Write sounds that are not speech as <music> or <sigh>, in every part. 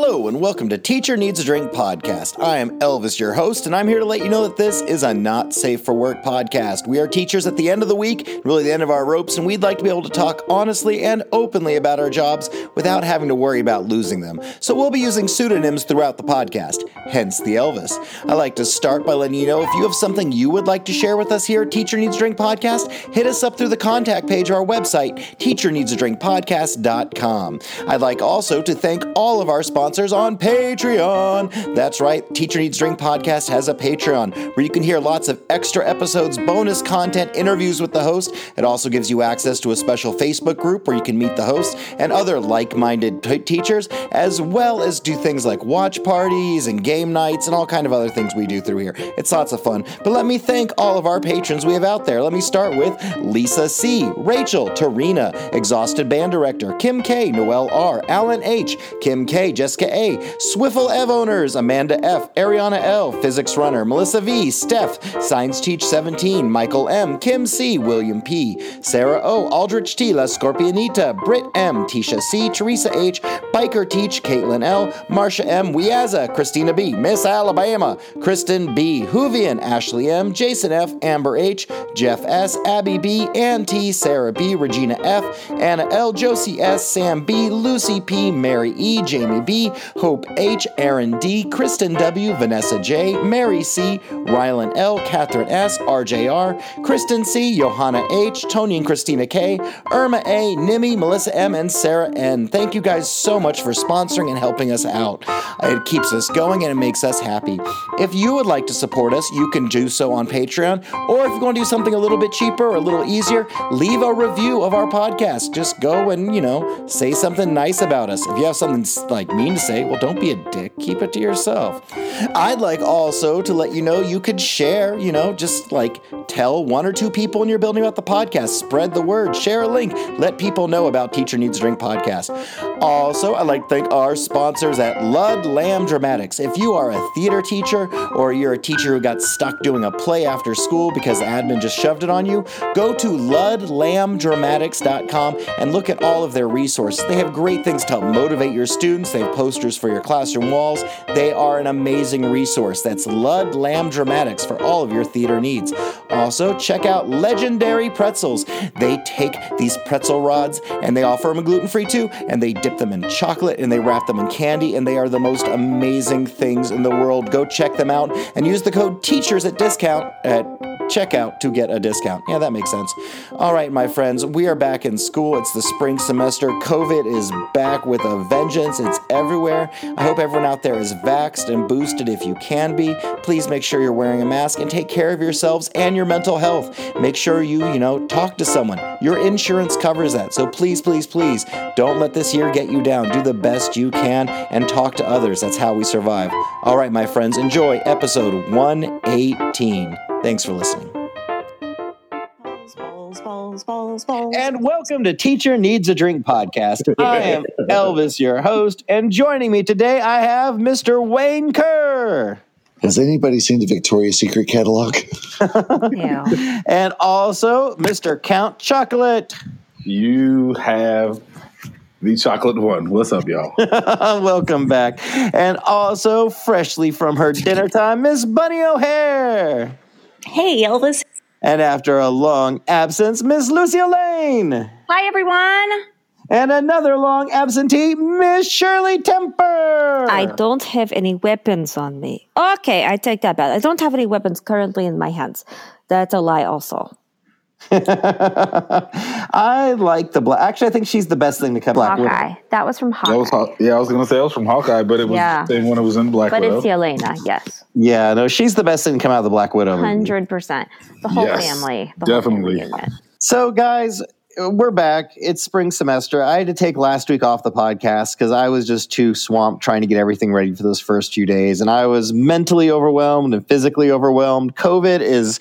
Hello, and welcome to Teacher Needs a Drink podcast. I am Elvis, your host, and I'm here to let you know that this is a not safe for work podcast. We are teachers at the end of the week, really the end of our ropes, and we'd like to be able to talk honestly and openly about our jobs without having to worry about losing them. So we'll be using pseudonyms throughout the podcast, hence the Elvis. I like to start by letting you know if you have something you would like to share with us here at Teacher Needs a Drink podcast, hit us up through the contact page of our website, teacherneedsadrinkpodcast.com. I'd like also to thank all of our sponsors sponsors on Patreon. That's right, Teacher Needs Drink podcast has a Patreon where you can hear lots of extra episodes, bonus content, interviews with the host. It also gives you access to a special Facebook group where you can meet the host and other like minded t- teachers, as well as do things like watch parties and game nights and all kind of other things we do through here. It's lots of fun. But let me thank all of our patrons we have out there. Let me start with Lisa C., Rachel, Tarina, Exhausted Band Director, Kim K., Noel R., Alan H., Kim K., Jessica Jessica A, Swiffle Ev owners, Amanda F, Ariana L, Physics Runner, Melissa V, Steph, Science Teach 17, Michael M, Kim C, William P, Sarah O, Aldrich T, La Scorpionita, Britt M, Tisha C, Teresa H, Biker Teach, Caitlin L, Marsha M, Wiaza, Christina B, Miss Alabama, Kristen B, Hoovian, Ashley M, Jason F, Amber H, Jeff S, Abby B, Ann T, Sarah B, Regina F, Anna L, Josie S, Sam B, Lucy P, Mary E, Jamie B, Hope H, Aaron D, Kristen W, Vanessa J, Mary C, Rylan L, Catherine S, RJR, Kristen C, Johanna H, Tony and Christina K, Irma A, Nimi, Melissa M, and Sarah N. Thank you guys so much for sponsoring and helping us out. It keeps us going and it makes us happy. If you would like to support us, you can do so on Patreon, or if you want to do something a little bit cheaper or a little easier, leave a review of our podcast. Just go and, you know, say something nice about us. If you have something like mean to say, well, don't be a dick. Keep it to yourself. I'd like also to let you know you could share, you know, just like tell one or two people in your building about the podcast, spread the word, share a link, let people know about Teacher Needs Drink podcast. Also, I'd like to thank our sponsors at Ludlam Dramatics. If you are a theater teacher or you're a teacher who got stuck doing a play after school because the admin just shoved it on you, go to ludlamdramatics.com and look at all of their resources. They have great things to help motivate your students. They have posters for your classroom walls. They are an amazing resource. That's Ludlam Dramatics for all of your theater needs. Also, check out Legendary Pretzels. They take these pretzel rods and they offer them gluten free too, and they dip them in chocolate and they wrap them in candy, and they are the most amazing things in the world. Go check them out and use the code TEACHERS at discount at checkout to get a discount. Yeah, that makes sense. All right, my friends, we are back in school. It's the spring semester. COVID is back with a vengeance. It's everywhere. I hope everyone out there is vaxxed and boosted if you can be. Please make sure you're wearing a mask and take care of yourselves and your mental health. Make sure you, you know, talk to someone. Your insurance covers that. So please, please, please don't let this year get you down. Do the best you can and talk to others. That's how we survive. All right, my friends, enjoy episode 118. Thanks for listening. And welcome to Teacher Needs a Drink podcast. <laughs> I am Elvis, your host, and joining me today I have Mr. Wayne Kerr. Has anybody seen the Victoria's Secret catalog? <laughs> Yeah. And also Mr. Count Chocolate. You have the chocolate one. What's up, y'all? <laughs> welcome back. And also, freshly from her dinner time, Miss Bunny O'Hare. Hey, Elvis. And after a long absence, Miss Lucy Lane. Hi, everyone. And another long absentee, Miss Shirley Temper. I don't have any weapons on me. Okay, I take that back. I don't have any weapons currently in my hands. That's a lie, also. <laughs> I like the black. Actually, I think she's the best thing to come Black Widow. Hawkeye. That was from Hawkeye. That was Haw- yeah, I was gonna say it was from Hawkeye, but it was Yeah. the same when it was in Black but Widow. But it's Yelena, yes. Yeah, no, she's the best thing to come out of the Black Widow. 100%. The whole Yes, family. The whole definitely. family. So, guys, we're back. It's spring semester. I had to take last week off the podcast because I was just too swamped trying to get everything ready for those first few days. And I was mentally overwhelmed and physically overwhelmed. COVID is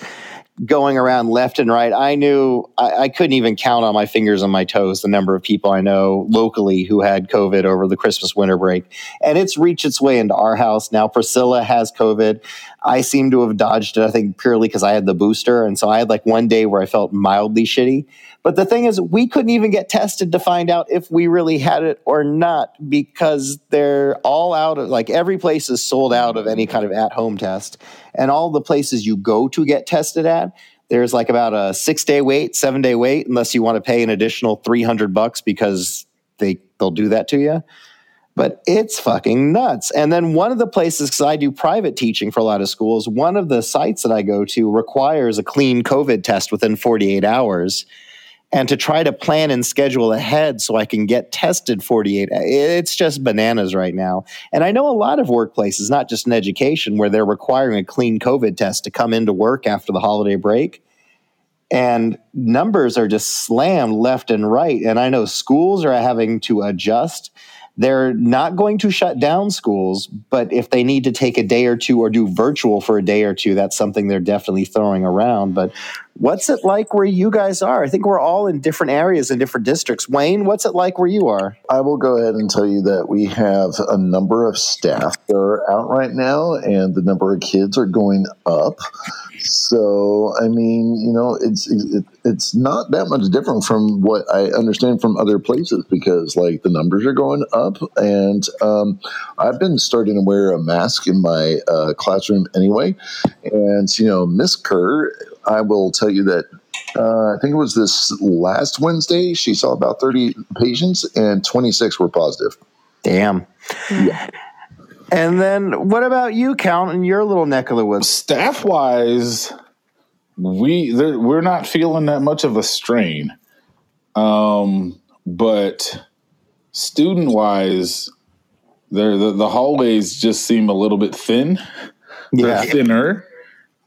going around left and right. I knew I, I couldn't even count on my fingers and my toes the number of people I know locally who had COVID over the Christmas winter break. And it's reached its way into our house. Now, Priscilla has COVID. I seem to have dodged it, I think, purely because I had the booster. And so I had like one day where I felt mildly shitty. But the thing is, we couldn't even get tested to find out if we really had it or not because they're all out of like every place is sold out of any kind of at home test. And all the places you go to get tested at, there's like about a six day wait, seven day wait, unless you want to pay an additional 300 bucks because they, they'll do that to you but it's fucking nuts. And then one of the places, because I do private teaching for a lot of schools, one of the sites that I go to requires a clean COVID test within 48 hours. And to try to plan and schedule ahead so I can get tested 48, it's just bananas right now. And I know a lot of workplaces, not just in education, where they're requiring a clean COVID test to come into work after the holiday break. And numbers are just slammed left and right. And I know schools are having to adjust they're not going to shut down schools, but if they need to take a day or two or do virtual for a day or two, that's something they're definitely throwing around. But what's it like where you guys are? I think we're all in different areas in different districts. Wayne, what's it like where you are? I will go ahead and tell you that we have a number of staff that are out right now, and the number of kids are going up. So, I mean, you know, it's it, it's not that much different from what I understand from other places because, like, the numbers are going up, and um, I've been starting to wear a mask in my uh, classroom anyway. And you know, Miss Kerr, I will tell you that uh, I think it was this last Wednesday. She saw about 30 patients, and 26 were positive. Damn. Yeah. And then what about you, Count, in your little neck of the woods? Staff wise, we we're not feeling that much of a strain. Um, but student wise, the, the hallways just seem a little bit thin. They're Yeah. thinner.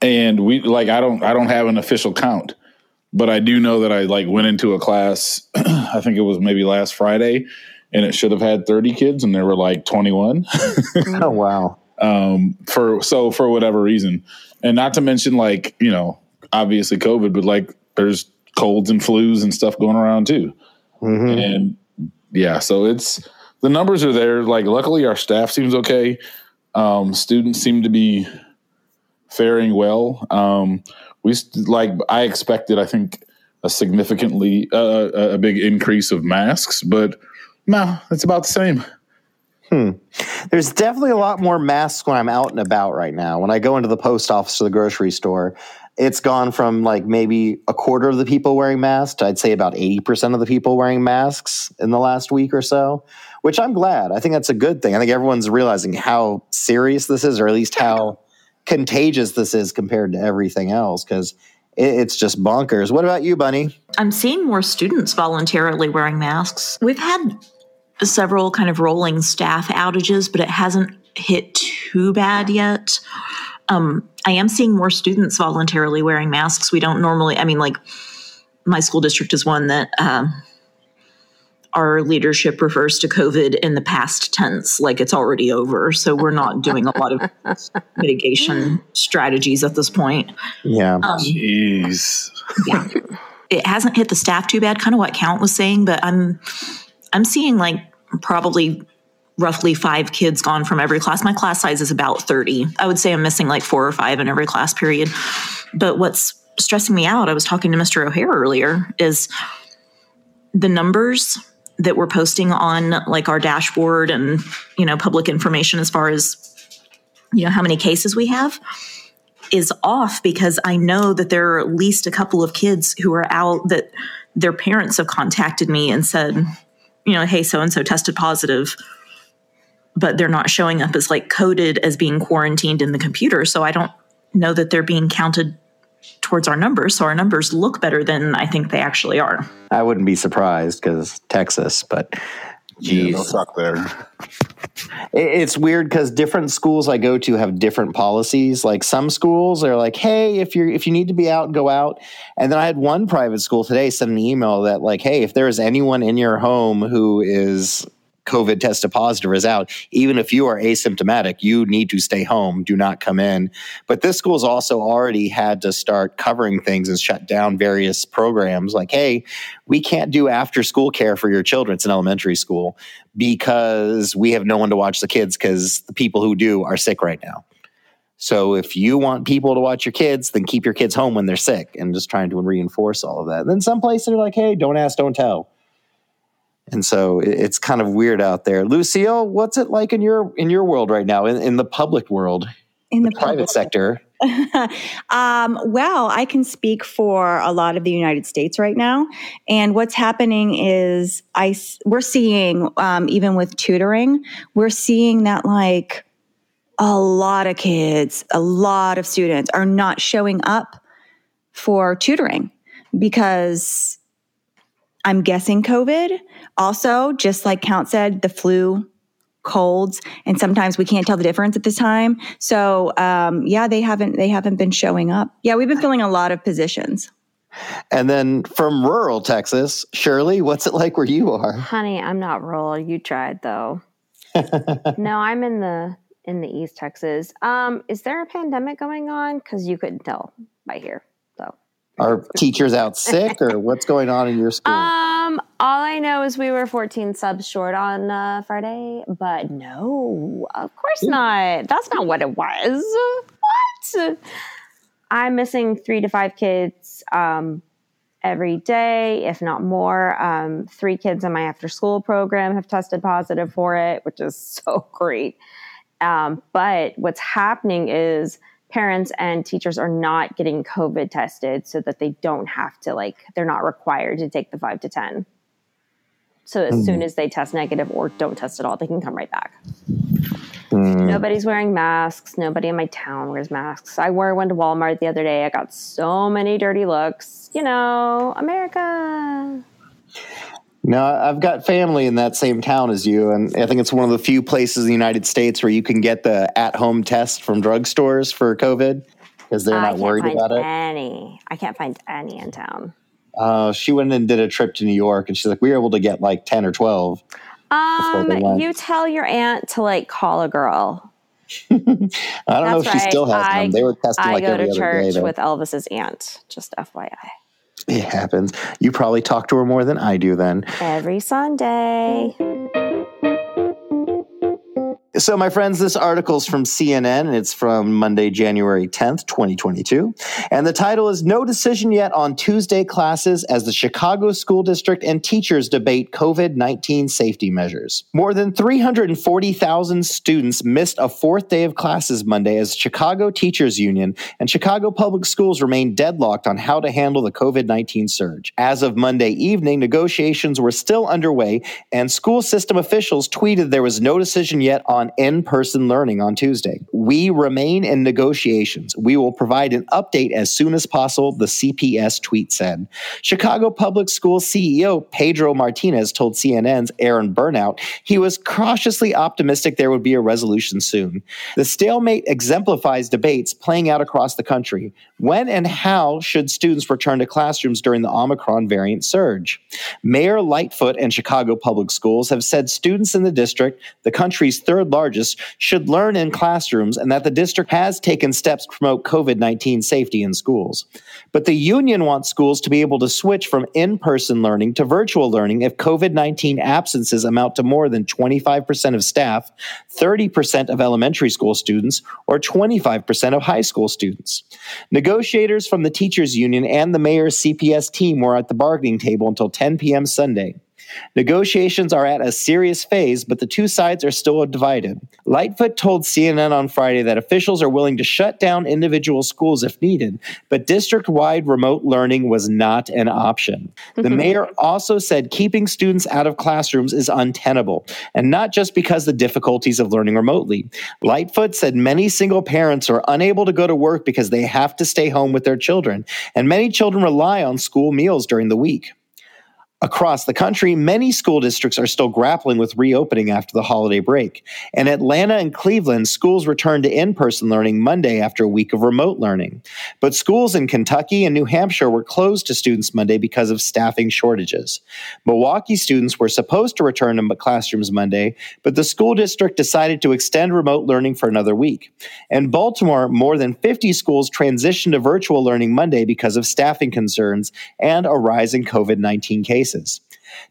And we like I don't I don't have an official count, but I do know that I like went into a class, <clears throat> I think it was maybe last Friday, and it should have had 30 kids and there were like 21. <laughs> Oh, wow. um, for so for whatever reason, and not to mention like you know obviously COVID, but like there's colds and flus and stuff going around too, Mhm. and yeah, so it's the numbers are there. Like luckily our staff seems okay. Um, students seem to be faring well. Um, we like I expected. I think a significantly uh, a big increase of masks, but no, it's about the same. Hmm. There's definitely a lot more masks when I'm out and about right now. When I go into the post office or the grocery store, it's gone from like maybe a quarter of the people wearing masks to I'd say about 80% of the people wearing masks in the last week or so, which I'm glad. I think that's a good thing. I think everyone's realizing how serious this is, or at least how contagious this is compared to everything else, because it, it's just bonkers. What about you, Bunny? I'm seeing more students voluntarily wearing masks. We've had several kind of rolling staff outages, but it hasn't hit too bad yet. Um, I am seeing more students voluntarily wearing masks. We don't normally, I mean, like, my school district is one that um, our leadership refers to COVID in the past tense, like it's already over. So we're not doing a lot of <laughs> mitigation strategies at this point. Yeah. Um, Jeez. yeah it hasn't hit the staff too bad kind of what count was saying but i'm i'm seeing like probably roughly five kids gone from every class my class size is about 30 i would say i'm missing like four or five in every class period but what's stressing me out i was talking to mr o'hare earlier is the numbers that we're posting on like our dashboard and you know public information as far as you know how many cases we have is off because I know that there are at least a couple of kids who are out that their parents have contacted me and said, you know, hey, so and so tested positive, but they're not showing up as like coded as being quarantined in the computer. So I don't know that they're being counted towards our numbers. So our numbers look better than I think they actually are. I wouldn't be surprised because Texas, but Yeah, geez. no talk there. It's weird because different schools I go to have different policies. Like some schools are like, "Hey, if you're if you need to be out, go out." And then I had one private school today send an email that like, "Hey, if there is anyone in your home who is COVID tested positive is out, even if you are asymptomatic, you need to stay home. Do not come in." But this school's also already had to start covering things and shut down various programs. Like, "Hey, we can't do after school care for your children. It's an elementary school." because we have no one to watch the kids because the people who do are sick right now. So if you want people to watch your kids, then keep your kids home when they're sick and just trying to reinforce all of that. And then some places are like, hey, don't ask, don't tell. And so it's kind of weird out there. Lucille, what's it like in your in your world right now, in, in the public world, in the, the private sector? <laughs> um, well, I can speak for a lot of the United States right now, and what's happening is I we're seeing um, even with tutoring, we're seeing that like a lot of kids, a lot of students are not showing up for tutoring because I'm guessing COVID. Also, just like Count said, the flu, colds, and sometimes we can't tell the difference at this time. So, um, yeah, they haven't they haven't been showing up. Yeah, we've been filling a lot of positions. And then from rural Texas, Shirley, what's it like where you are? Honey, I'm not rural. You tried though. <laughs> no, I'm in the in the East Texas. Um, is there a pandemic going on? Because you couldn't tell by here. Are teachers out sick or what's going on in your school? Um, all I know is we were 14 subs short on uh, Friday, but no, of course not. That's not what it was. What? I'm missing three to five kids um, every day, if not more. Um, three kids in my after school program have tested positive for it, which is <laughs> so great. Um, but what's happening is parents and teachers are not getting COVID tested so that they don't have to, like, they're not required to take the five to 10. So as mm. soon as they test negative or don't test at all, they can come right back. Mm. Nobody's wearing masks. Nobody in my town wears masks. I wore one to Walmart the other day. I got so many dirty looks. You know, America. No, I've got family in that same town as you, and I think it's one of the few places in the United States where you can get the at-home test from drugstores for COVID because they're not worried about it. Any, I can't find any in town. Uh, she went and did a trip to New York, and she's like, "We were able to get like ten or 12. Um, you tell your aunt to like call a girl. <laughs> I don't That's know if right. she still has I, them. They were testing I like go to church day, with Elvis's aunt. Just FYI. It happens. You probably talk to her more than I do then. Every Sunday. So, my friends, this article is from CNN it's from Monday, January 10th, 2022. And the title is No Decision Yet on Tuesday Classes as the Chicago School District and Teachers Debate COVID 19 Safety Measures. More than 340,000 students missed a fourth day of classes Monday as Chicago Teachers Union and Chicago Public Schools remain deadlocked on how to handle the COVID 19 surge. As of Monday evening, negotiations were still underway, and school system officials tweeted there was no decision yet on in person learning on Tuesday. We remain in negotiations. We will provide an update as soon as possible, the CPS tweet said. Chicago Public Schools CEO Pedro Martinez told CNN's Erin Burnett he was cautiously optimistic there would be a resolution soon. The stalemate exemplifies debates playing out across the country. When and how should students return to classrooms during the Omicron variant surge? Mayor Lightfoot and Chicago Public Schools have said students in the district, the country's third largest, should learn in classrooms and that the district has taken steps to promote COVID 19 safety in schools. But the union wants schools to be able to switch from in person learning to virtual learning if COVID 19 absences amount to more than 25% of staff, 30% of elementary school students, or 25% of high school students. Negotiators from the teachers union and the mayor's CPS team were at the bargaining table until 10 p.m. Sunday. Negotiations are at a serious phase, but the two sides are still divided. Lightfoot told CNN on Friday that officials are willing to shut down individual schools if needed, but district wide remote learning was not an option. The mm-hmm. mayor also said keeping students out of classrooms is untenable, and not just because the difficulties of learning remotely. Lightfoot said many single parents are unable to go to work because they have to stay home with their children, and many children rely on school meals during the week. Across the country, many school districts are still grappling with reopening after the holiday break. In Atlanta and Cleveland, schools returned to in person learning Monday after a week of remote learning. But schools in Kentucky and New Hampshire were closed to students Monday because of staffing shortages. Milwaukee students were supposed to return to classrooms Monday, but the school district decided to extend remote learning for another week. In Baltimore, more than 50 schools transitioned to virtual learning Monday because of staffing concerns and a rise in COVID 19 cases cases.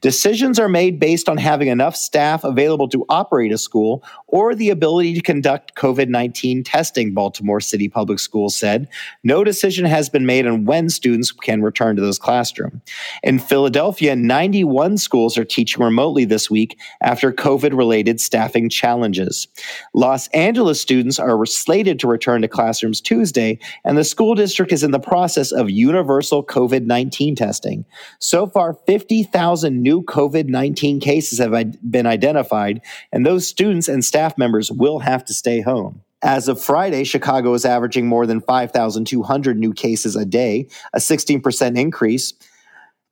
Decisions are made based on having enough staff available to operate a school or the ability to conduct COVID 19 testing, Baltimore City Public Schools said. No decision has been made on when students can return to those classrooms. In Philadelphia, 91 schools are teaching remotely this week after COVID related staffing challenges. Los Angeles students are slated to return to classrooms Tuesday, and the school district is in the process of universal COVID 19 testing. So far, 50,000 new COVID 19 cases have been identified, and those students and staff members will have to stay home. As of Friday, Chicago is averaging more than 5,200 new cases a day, a 16% increase.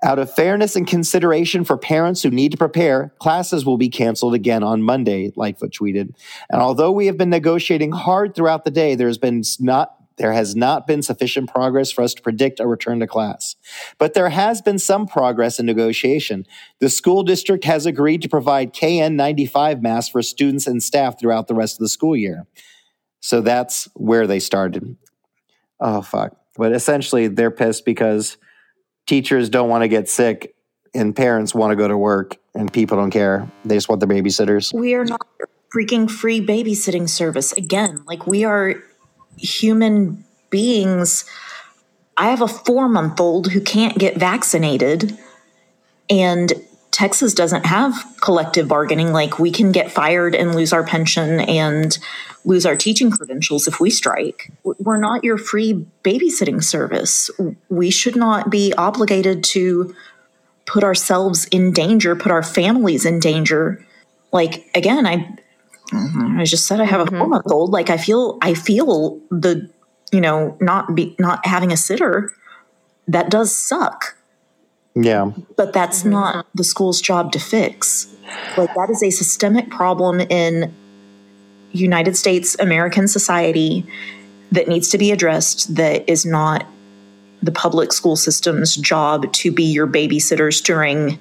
Out of fairness and consideration for parents who need to prepare, classes will be canceled again on Monday, Lightfoot tweeted. And although we have been negotiating hard throughout the day, there's been not there has not been sufficient progress for us to predict a return to class. But there has been some progress in negotiation. The school district has agreed to provide KN95 masks for students and staff throughout the rest of the school year. So that's where they started. Oh, fuck. But essentially, they're pissed because teachers don't want to get sick and parents want to go to work and people don't care. They just want their babysitters. We are not freaking free babysitting service again. Like, we are human beings. I have a four month old who can't get vaccinated, and Texas doesn't have collective bargaining. Like, we can get fired and lose our pension and lose our teaching credentials if we strike. We're not your free babysitting service. We should not be obligated to put ourselves in danger, put our families in danger. Like, again, I I just said I have a mm-hmm. four month old. Like I feel, I feel the, you know, not be not having a sitter. That does suck. Yeah. But that's mm-hmm. not the school's job to fix. Like that is a systemic problem in United States American society that needs to be addressed. That is not the public school system's job to be your babysitters during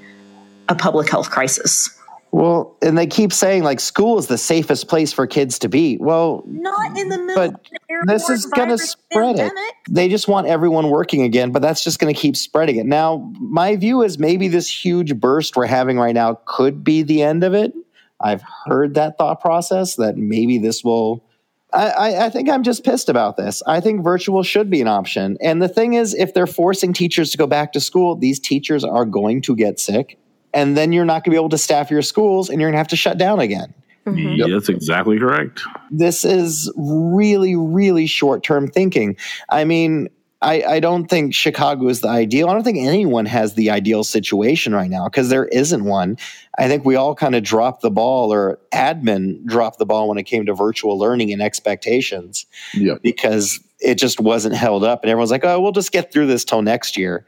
a public health crisis. Well, and they keep saying like school is the safest place for kids to be. Well, not in the middle. But this is going to spread pandemic. it. They just want everyone working again, but that's just going to keep spreading it. Now, my view is maybe this huge burst we're having right now could be the end of it. I've heard that thought process that maybe this will. I, I, think I'm just pissed about this. I think virtual should be an option. And the thing is, if they're forcing teachers to go back to school, these teachers are going to get sick and then you're not going to be able to staff your schools and you're going to have to shut down again. Mm-hmm. Yep. That's exactly correct. This is really, really short term thinking. I mean, I, I, don't think Chicago is the ideal. I don't think anyone has the ideal situation right now because there isn't one. I think we all kind of dropped the ball, or admin dropped the ball when it came to virtual learning and expectations yep. because it just wasn't held up. And everyone's like, oh, we'll just get through this till next year.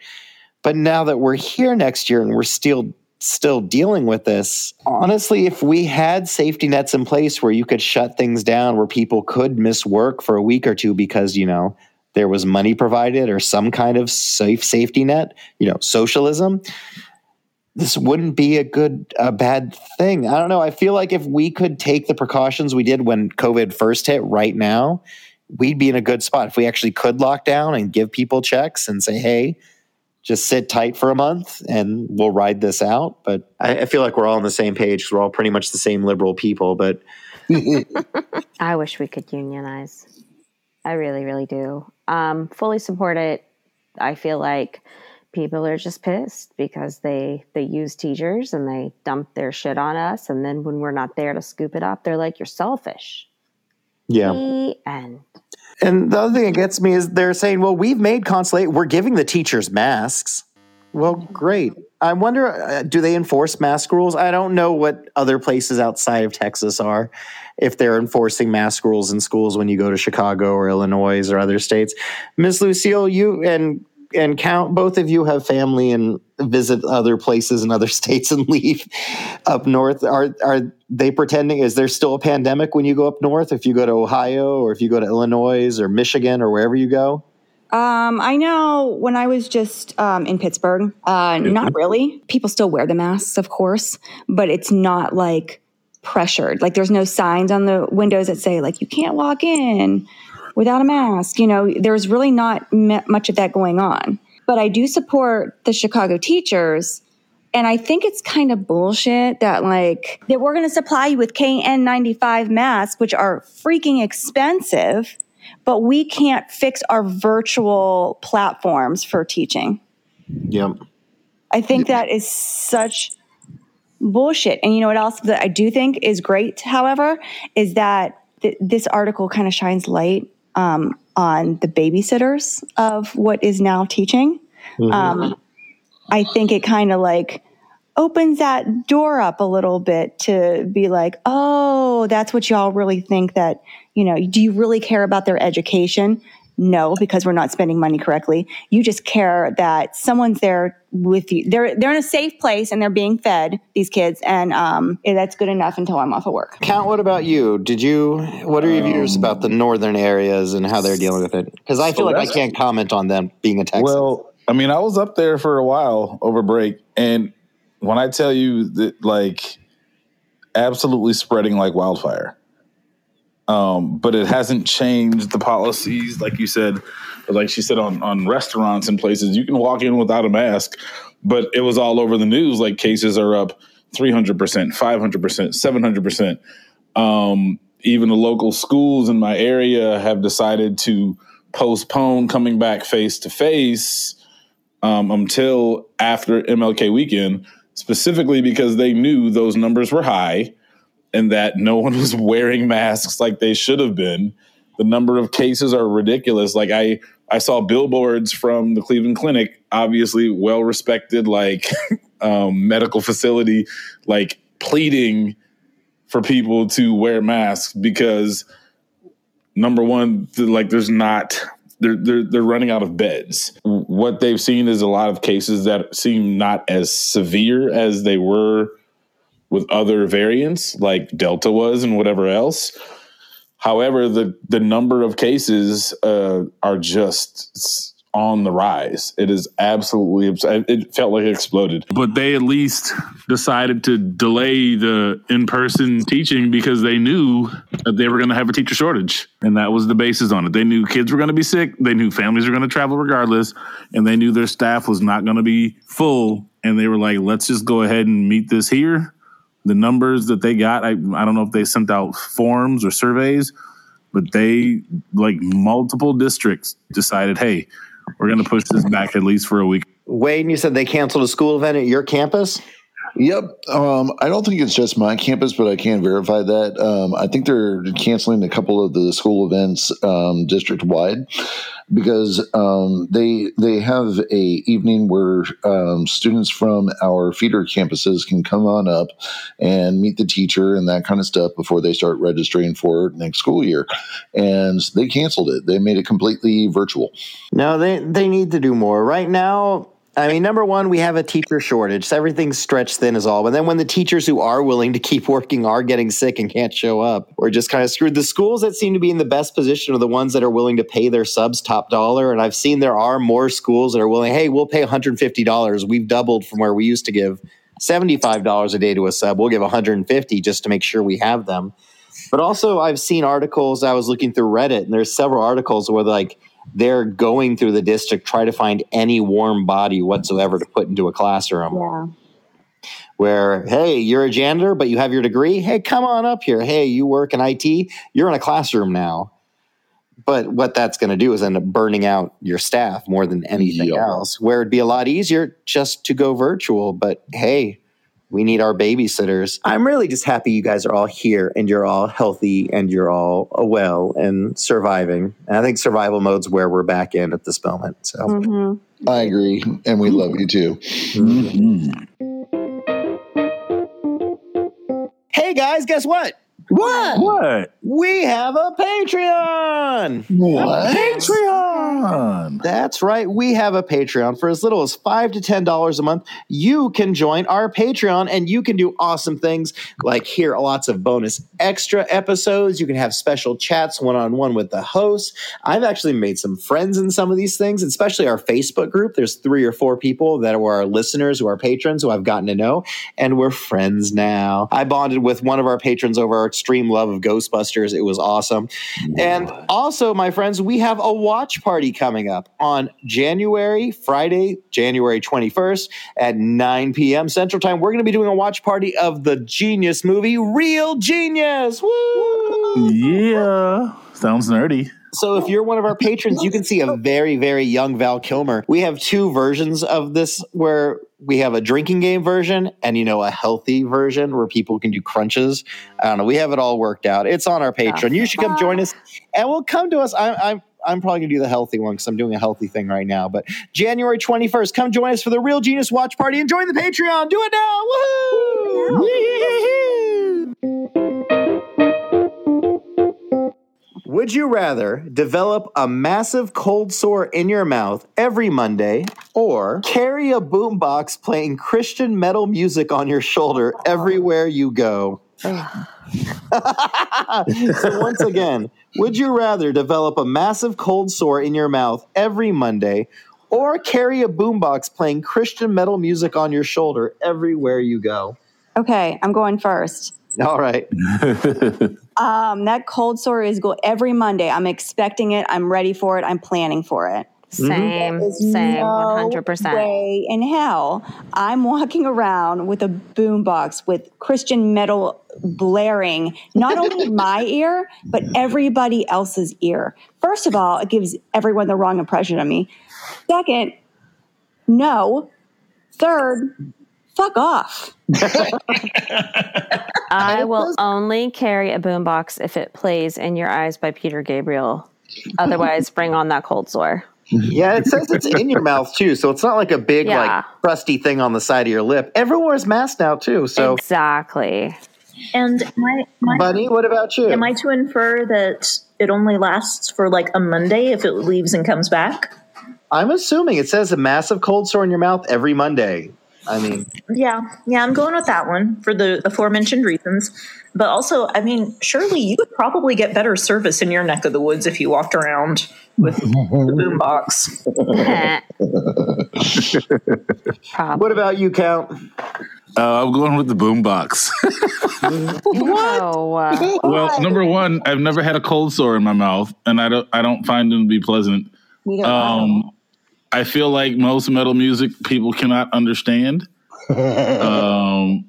But now that we're here next year and we're still still dealing with this. Honestly, if we had safety nets in place where you could shut things down, where people could miss work for a week or two because, you know, there was money provided or some kind of safe safety net, you know, socialism, this wouldn't be a good, a bad thing. I don't know. I feel like if we could take the precautions we did when COVID first hit right now, we'd be in a good spot. If we actually could lock down and give people checks and say, hey, just sit tight for a month and we'll ride this out. But I, I feel like we're all on the same page. because We're all pretty much the same liberal people. But <laughs> I wish we could unionize. I really, really do. Um, fully support it. I feel like people are just pissed because they they use teachers and they dump their shit on us, and then when we're not there to scoop it up, they're like, "You're selfish." Yeah. The end. And the other thing that gets me is they're saying, well, we've made consulate, we're giving the teachers masks. Well, great. I wonder, uh, do they enforce mask rules? I don't know what other places outside of Texas are, if they're enforcing mask rules in schools when you go to Chicago or Illinois or other states. Miss Lucille, you and and count both of you have family and visit other places and other <laughs> states and leave up north. Are are they pretending is there still a pandemic when you go up north? If you go to ohio or if you go to illinois or michigan or wherever you go? Um, I know when I was just um, in Pittsburgh, uh, not really. People still wear the masks, of course, but it's not like pressured. Like there's no signs on the windows that say like you can't walk in without a mask. You know, there's really not much of that going on. But I do support the Chicago teachers And I think it's kind of bullshit that like that we're going to supply you with KN95 masks, which are freaking expensive, but we can't fix our virtual platforms for teaching. Yep. I think that is such bullshit. And you know what else that I do think is great, however, is that th- this article kind of shines light um, on the babysitters of what is now teaching. Um, I think it kind of like opens that door up a little bit to be like, oh, that's what y'all really think that, you know, do you really care about their education? No, because we're not spending money correctly. You just care that someone's there with you. They're they're in a safe place and they're being fed these kids, and um, yeah, that's good enough until I'm off of work. Count, what about you? Did you, what are your views about the northern areas and how they're dealing with it? Because I feel like I can't comment on them being a Texan. Well, I mean, I was up there for a while over break, and when I tell you that, like, absolutely spreading like wildfire. Um, but it hasn't changed the policies, like you said, like she said on on restaurants and places. You can walk in without a mask, but it was all over the news. Like cases are up three hundred percent, five hundred percent, seven hundred percent. Um, even the local schools in my area have decided to postpone coming back face to face um, until after MLK weekend, specifically because they knew those numbers were high and that no one was <laughs> wearing masks like they should have been. The number of cases are ridiculous. Like I, I saw billboards from the Cleveland Clinic, obviously well respected, like <laughs> um, medical facility, like pleading for people to wear masks because number one, like there's not they're, they're they're running out of beds. What they've seen is a lot of cases that seem not as severe as they were with other variants, like Delta was and whatever else. However, the the number of cases uh, are just on the rise. It is absolutely. It felt like it exploded. But they at least decided to delay the in person teaching because they knew that they were going to have a teacher shortage, and that was the basis on it. They knew kids were going to be sick. They knew families were going to travel regardless, and they knew their staff was not going to be full. And they were like, "Let's just go ahead and meet this here." The numbers that they got I, I don't know if they sent out forms or surveys but they like multiple districts decided hey we're going to push this back at least for a week Wade, you said they canceled a school event at your campus? Yep. Um, I don't think it's just my campus, but I can verify that. Um, I think they're canceling a couple of the school events um, district wide because um, they they have a evening where um, students from our feeder campuses can come on up and meet the teacher and that kind of stuff before they start registering for next school year. And they canceled it. They made it completely virtual. No, they they need to do more. Right now, I mean, number one, we have a teacher shortage. So everything's stretched thin as all. But then when the teachers who are willing to keep working are getting sick and can't show up, we're just kind of screwed. The schools that seem to be in the best position are the ones that are willing to pay their subs top dollar. And I've seen there are more schools that are willing, hey, we'll pay $150. We've doubled from where we used to give $75 a day to a sub. We'll give $150 just to make sure we have them. But also, I've seen articles. I was looking through Reddit, and there's several articles where like they're going through the district try to find any warm body whatsoever to put into a classroom. Yeah. Where hey, you're a janitor, but you have your degree. Hey, come on up here. Hey, you work in IT. You're in a classroom now. But what that's going to do is end up burning out your staff more than anything Yeah. else. Where it'd be a lot easier just to go virtual. But hey, we need our babysitters. I'm really just happy you guys are all here and you're all healthy and you're all uh, well and surviving. And I think survival mode's where we're back in at this moment. So Mhm. I agree. And we love you too. Hey guys, guess what? What? what We have a Patreon. What? patreon That's right. We have a Patreon. For as little as five to ten dollars a month, you can join our Patreon and you can do awesome things like hear lots of bonus extra episodes. You can have special chats one on one with the host. I've actually made some friends in some of these things, especially our Facebook group. There's three or four people that were our listeners who are patrons who I've gotten to know, and we're friends now. I bonded with one of our patrons over our extreme love of Ghostbusters. It was awesome. And also, my friends, we have a watch party coming up on January, Friday, January 21st at 9 p.m. Central Time. We're going to be doing a watch party of the genius movie, Real Genius. Woo! Yeah. Sounds nerdy. So if you're one of our patrons, you can see a very, very young Val Kilmer. We have two versions of this where we have a drinking game version and you know a healthy version where people can do crunches. I don't know. We have it all worked out. It's on our Patreon. You should come join us, and we'll come to us. I'm. I'm I'm probably gonna do the healthy one because I'm doing a healthy thing right now. But January 21st, come join us for the Real Genius Watch Party and join the Patreon. Do it now! Woohoo! Would you rather develop a massive cold sore in your mouth every Monday or carry a boombox playing Christian metal music on your shoulder everywhere you go? <laughs> so, once again, would you rather develop a massive cold sore in your mouth every Monday or carry a boombox playing Christian metal music on your shoulder everywhere you go? Okay, I'm going first. All right. <laughs> Um, that cold sore is go every Monday. I'm expecting it. I'm ready for it. I'm planning for it. Mm-hmm. Same, same, one hundred percent. Way in hell, I'm walking around with a boombox with Christian metal blaring, not only in <laughs> my ear but everybody else's ear. First of all, it gives everyone the wrong impression of me. Second, no. Third, fuck off. <laughs> I will only carry a boombox if it plays "In Your Eyes" by Peter Gabriel. Otherwise, bring on that cold sore. Yeah, it says it's in your mouth too, so it's not like a big Yeah. like crusty thing on the side of your lip. Everyone wears masks now too. So, exactly. And my, my Bunny, what about you? am I to infer that it only lasts for like a Monday if it leaves and comes back? I'm assuming it says a massive cold sore in your mouth every Monday. I mean, Yeah, yeah, I'm going with that one for the aforementioned reasons. But also, I mean, surely you would probably get better service in your neck of the woods if you walked around with <laughs> the boombox. What about you, Count? Uh, I'm going with the boombox. No, uh, well, number one, I've never had a cold sore in my mouth, and I don't. I don't find them to be pleasant. Um, I feel like most metal music people cannot understand. <laughs> um,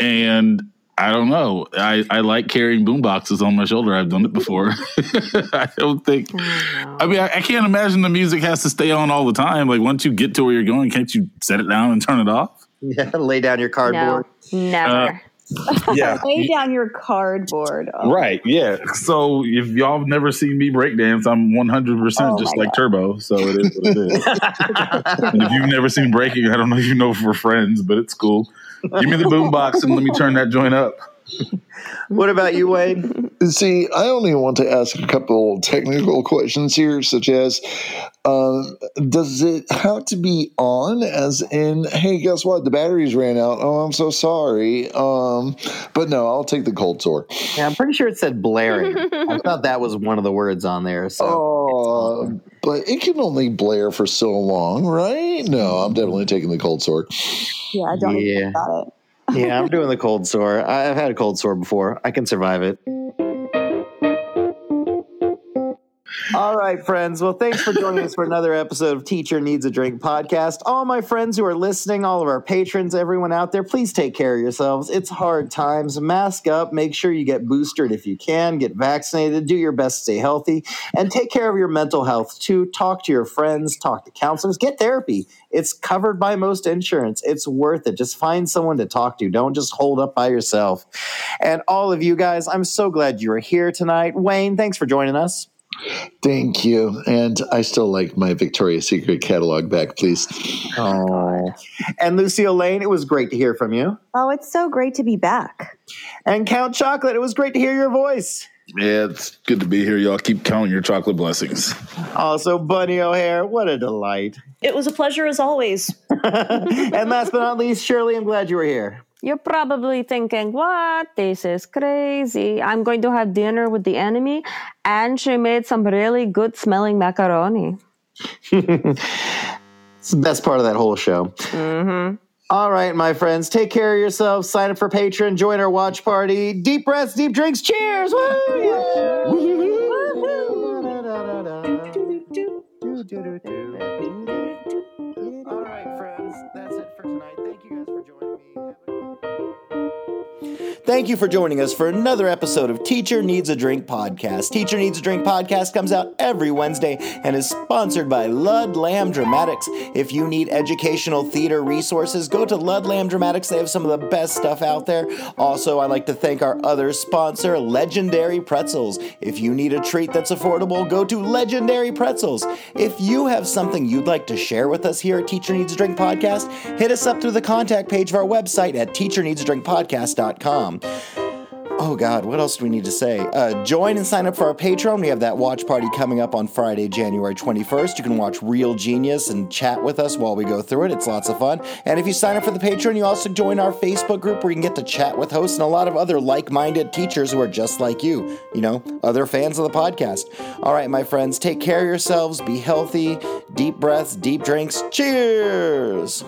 and I don't know. I, I like carrying boomboxes on my shoulder. I've done it before. <laughs> I don't think. Oh, I mean, I, I can't imagine the music has to stay on all the time. Like once you get to where you're going, can't you set it down and turn it off? Yeah, <laughs> lay down your no, cardboard. never. Uh, <laughs> yeah. Lay down your cardboard. Oh, Right. Yeah. So if y'all have never seen me breakdance, I'm 100 Oh percent just my like Turbo. So it is what it is. and if you've never seen breaking, I don't know if you know if we're friends, but it's cool. Give me the boombox and let me turn that joint up. What about you, Wade? See, I only want to ask a couple technical questions here, such as um, Does it have to be on, as in, hey, guess what? The batteries ran out. Oh, I'm so sorry. Um, but no, I'll take the cold sore. Yeah, I'm pretty sure it said blaring. I thought that was one of the words on there. So Oh, but it can only blare for so long, right? No, I'm definitely taking the cold sore. Yeah, I don't even Yeah. think about it. yeah, I'm doing the cold sore. I- I've had a cold sore before. I can survive it. All right, friends. Well, thanks for joining us for another episode of Teacher Needs a Drink podcast. All my friends who are listening, all of our patrons, everyone out there, please take care of yourselves. It's hard times. Mask up. Make sure you get boosted if you can. Get vaccinated. Do your best to stay healthy and take care of your mental health too. Talk to your friends. Talk to counselors. Get therapy. It's covered by most insurance. It's worth it. Just find someone to talk to. Don't just hold up by yourself. And all of you guys, I'm so glad you were here tonight. Wayne, thanks for joining us. Thank you. And I still like my Victoria's Secret catalog back, please. Oh. oh. And Lucille Lane, it was great to hear from you. Oh, it's so great to be back. And Count Chocolate, it was great to hear your voice. Yeah, it's good to be here. Y'all keep counting your chocolate blessings. Also, Bunny O'Hare, what a delight. It was a pleasure as always. <laughs> and last but not least, Shirley, I'm glad you were here. You're probably thinking, what? This is crazy. I'm going to have dinner with the enemy. And she made some really good smelling macaroni. <laughs> It's the best part of that whole show. hmm All right, my friends, take care of yourselves. Sign up for Patreon, join our watch party. Deep breaths, deep drinks. Cheers! Woo! All <laughs> Thank you for joining us for another episode of Teacher Needs a Drink podcast. Teacher Needs a Drink podcast comes out every Wednesday and is sponsored by Ludlam Dramatics. If you need educational theater resources, go to Ludlam Dramatics. They have some of the best stuff out there. Also, I'd like to thank our other sponsor, Legendary Pretzels. If you need a treat that's affordable, go to Legendary Pretzels. If you have something you'd like to share with us here at Teacher Needs a Drink podcast, hit us up through the contact page of our website at Oh God, what else do we need to say? Uh, join and sign up for our Patreon. We have that watch party coming up on Friday, January 21st. You can watch Real Genius and chat with us while we go through it. It's lots of fun. And if you sign up for the Patreon, you also join our Facebook group where you can get to chat with hosts and a lot of other like-minded teachers who are just like you. You know, other fans of the podcast. All right, my friends, take care of yourselves. Be healthy. Deep breaths, deep drinks. Cheers.